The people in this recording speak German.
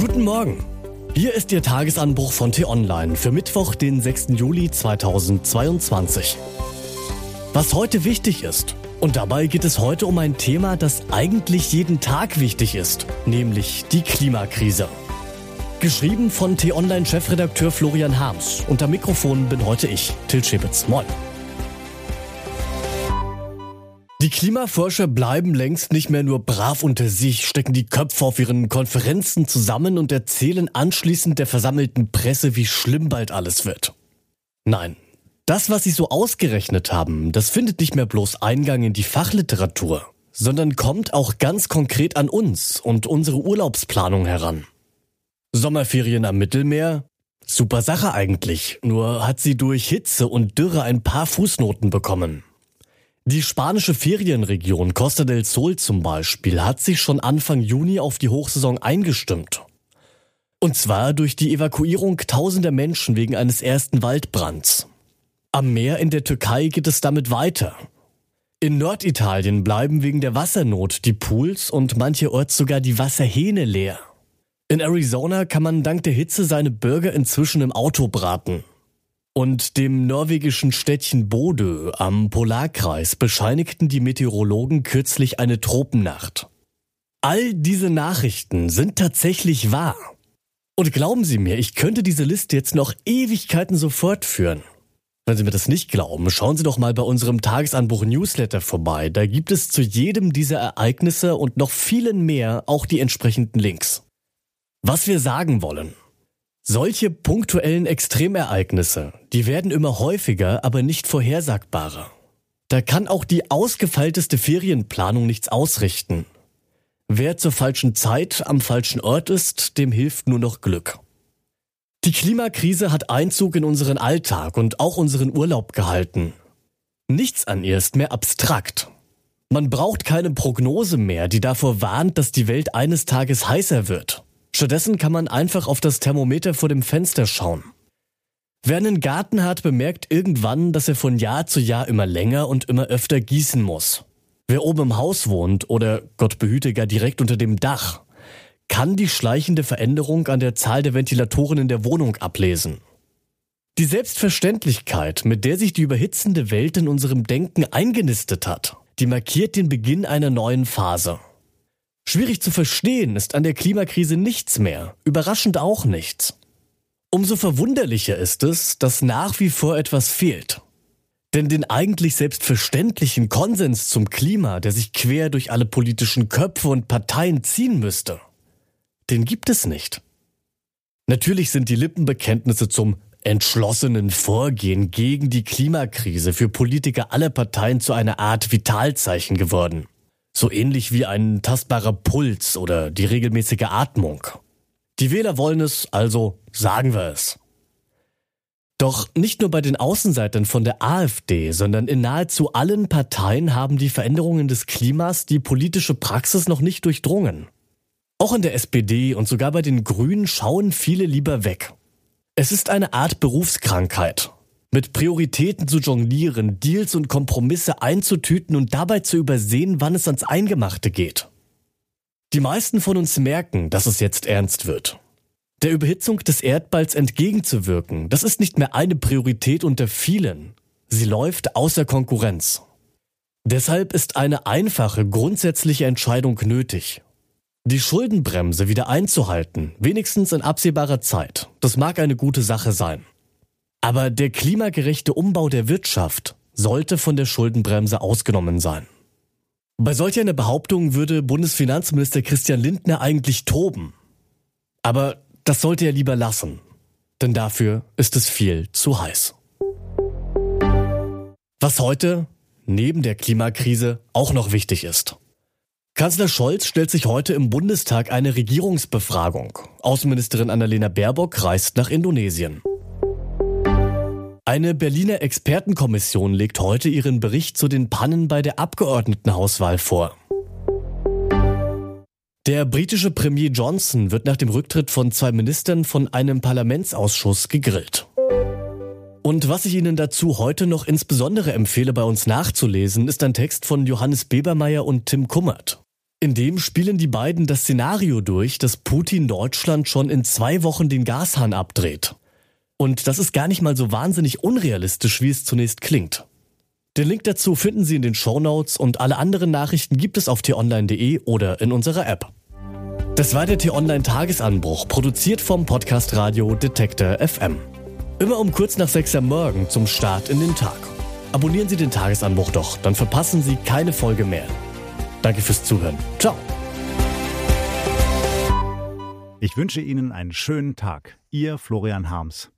Guten Morgen. Hier ist Ihr Tagesanbruch von T-Online für Mittwoch, den 6. Juli 2022. Was heute wichtig ist. Und dabei geht es heute um ein Thema, das eigentlich jeden Tag wichtig ist, nämlich die Klimakrise. Geschrieben von T-Online-Chefredakteur Florian Harms. Unter Mikrofon bin heute ich, Till Schäbitz. Moin. Die Klimaforscher bleiben längst nicht mehr nur brav unter sich, stecken die Köpfe auf ihren Konferenzen zusammen und erzählen anschließend der versammelten Presse, wie schlimm bald alles wird. Nein, das, was sie so ausgerechnet haben, das findet nicht mehr bloß Eingang in die Fachliteratur, sondern kommt auch ganz konkret an uns und unsere Urlaubsplanung heran. Sommerferien am Mittelmeer? Super Sache eigentlich, nur hat sie durch Hitze und Dürre ein paar Fußnoten bekommen. Die spanische Ferienregion Costa del Sol zum Beispiel hat sich schon Anfang Juni auf die Hochsaison eingestimmt. Und zwar durch die Evakuierung tausender Menschen wegen eines ersten Waldbrands. Am Meer in der Türkei geht es damit weiter. In Norditalien bleiben wegen der Wassernot die Pools und mancherorts sogar die Wasserhähne leer. In Arizona kann man dank der Hitze seine Burger inzwischen im Auto braten. Und dem norwegischen Städtchen Bodø am Polarkreis bescheinigten die Meteorologen kürzlich eine Tropennacht. All diese Nachrichten sind tatsächlich wahr. Und glauben Sie mir, ich könnte diese Liste jetzt noch Ewigkeiten so fortführen. Wenn Sie mir das nicht glauben, schauen Sie doch mal bei unserem Tagesanbruch Newsletter vorbei. Da gibt es zu jedem dieser Ereignisse und noch vielen mehr auch die entsprechenden Links. Was wir sagen wollen. Solche punktuellen Extremereignisse, die werden immer häufiger, aber nicht vorhersagbarer. Da kann auch die ausgefeilteste Ferienplanung nichts ausrichten. Wer zur falschen Zeit am falschen Ort ist, dem hilft nur noch Glück. Die Klimakrise hat Einzug in unseren Alltag und auch unseren Urlaub gehalten. Nichts an ihr ist mehr abstrakt. Man braucht keine Prognose mehr, die davor warnt, dass die Welt eines Tages heißer wird. Stattdessen kann man einfach auf das Thermometer vor dem Fenster schauen. Wer einen Garten hat, bemerkt irgendwann, dass er von Jahr zu Jahr immer länger und immer öfter gießen muss. Wer oben im Haus wohnt oder Gott behüte gar direkt unter dem Dach, kann die schleichende Veränderung an der Zahl der Ventilatoren in der Wohnung ablesen. Die Selbstverständlichkeit, mit der sich die überhitzende Welt in unserem Denken eingenistet hat, die markiert den Beginn einer neuen Phase. Schwierig zu verstehen ist an der Klimakrise nichts mehr, überraschend auch nichts. Umso verwunderlicher ist es, dass nach wie vor etwas fehlt. Denn den eigentlich selbstverständlichen Konsens zum Klima, der sich quer durch alle politischen Köpfe und Parteien ziehen müsste, den gibt es nicht. Natürlich sind die Lippenbekenntnisse zum entschlossenen Vorgehen gegen die Klimakrise für Politiker aller Parteien zu einer Art Vitalzeichen geworden. So ähnlich wie ein tastbarer Puls oder die regelmäßige Atmung. Die Wähler wollen es, also sagen wir es. Doch nicht nur bei den Außenseitern von der AfD, sondern in nahezu allen Parteien haben die Veränderungen des Klimas die politische Praxis noch nicht durchdrungen. Auch in der SPD und sogar bei den Grünen schauen viele lieber weg. Es ist eine Art Berufskrankheit, mit Prioritäten zu jonglieren, Deals und Kompromisse einzutüten und dabei zu übersehen, wann es ans Eingemachte geht. Die meisten von uns merken, dass es jetzt ernst wird. Der Überhitzung des Erdballs entgegenzuwirken, das ist nicht mehr eine Priorität unter vielen. Sie läuft außer Konkurrenz. Deshalb ist eine einfache, grundsätzliche Entscheidung nötig. Die Schuldenbremse wieder einzuhalten, wenigstens in absehbarer Zeit, das mag eine gute Sache sein. Aber der klimagerechte Umbau der Wirtschaft sollte von der Schuldenbremse ausgenommen sein. Bei solch einer Behauptung würde Bundesfinanzminister Christian Lindner eigentlich toben. Aber das sollte er lieber lassen, denn dafür ist es viel zu heiß. Was heute, neben der Klimakrise, auch noch wichtig ist. Kanzler Scholz stellt sich heute im Bundestag eine Regierungsbefragung. Außenministerin Annalena Baerbock reist nach Indonesien. Eine Berliner Expertenkommission legt heute ihren Bericht zu den Pannen bei der Abgeordnetenhauswahl vor. Der britische Premier Johnson wird nach dem Rücktritt von zwei Ministern von einem Parlamentsausschuss gegrillt. Und was ich Ihnen dazu heute noch insbesondere empfehle, bei uns nachzulesen, ist ein Text von Johannes Bebermeier und Tim Kummert. In dem spielen die beiden das Szenario durch, dass Putin Deutschland schon in zwei Wochen den Gashahn abdreht. Und das ist gar nicht mal so wahnsinnig unrealistisch, wie es zunächst klingt. Den Link dazu finden Sie in den Show Notes und alle anderen Nachrichten gibt es auf t-online.de oder in unserer App. Das war der T-Online Tagesanbruch, produziert vom Podcast Radio Detektor FM. Immer um kurz nach 6 Uhr morgen zum Start in den Tag. Abonnieren Sie den Tagesanbruch doch, dann verpassen Sie keine Folge mehr. Danke fürs Zuhören. Ciao. Ich wünsche Ihnen einen schönen Tag. Ihr Florian Harms.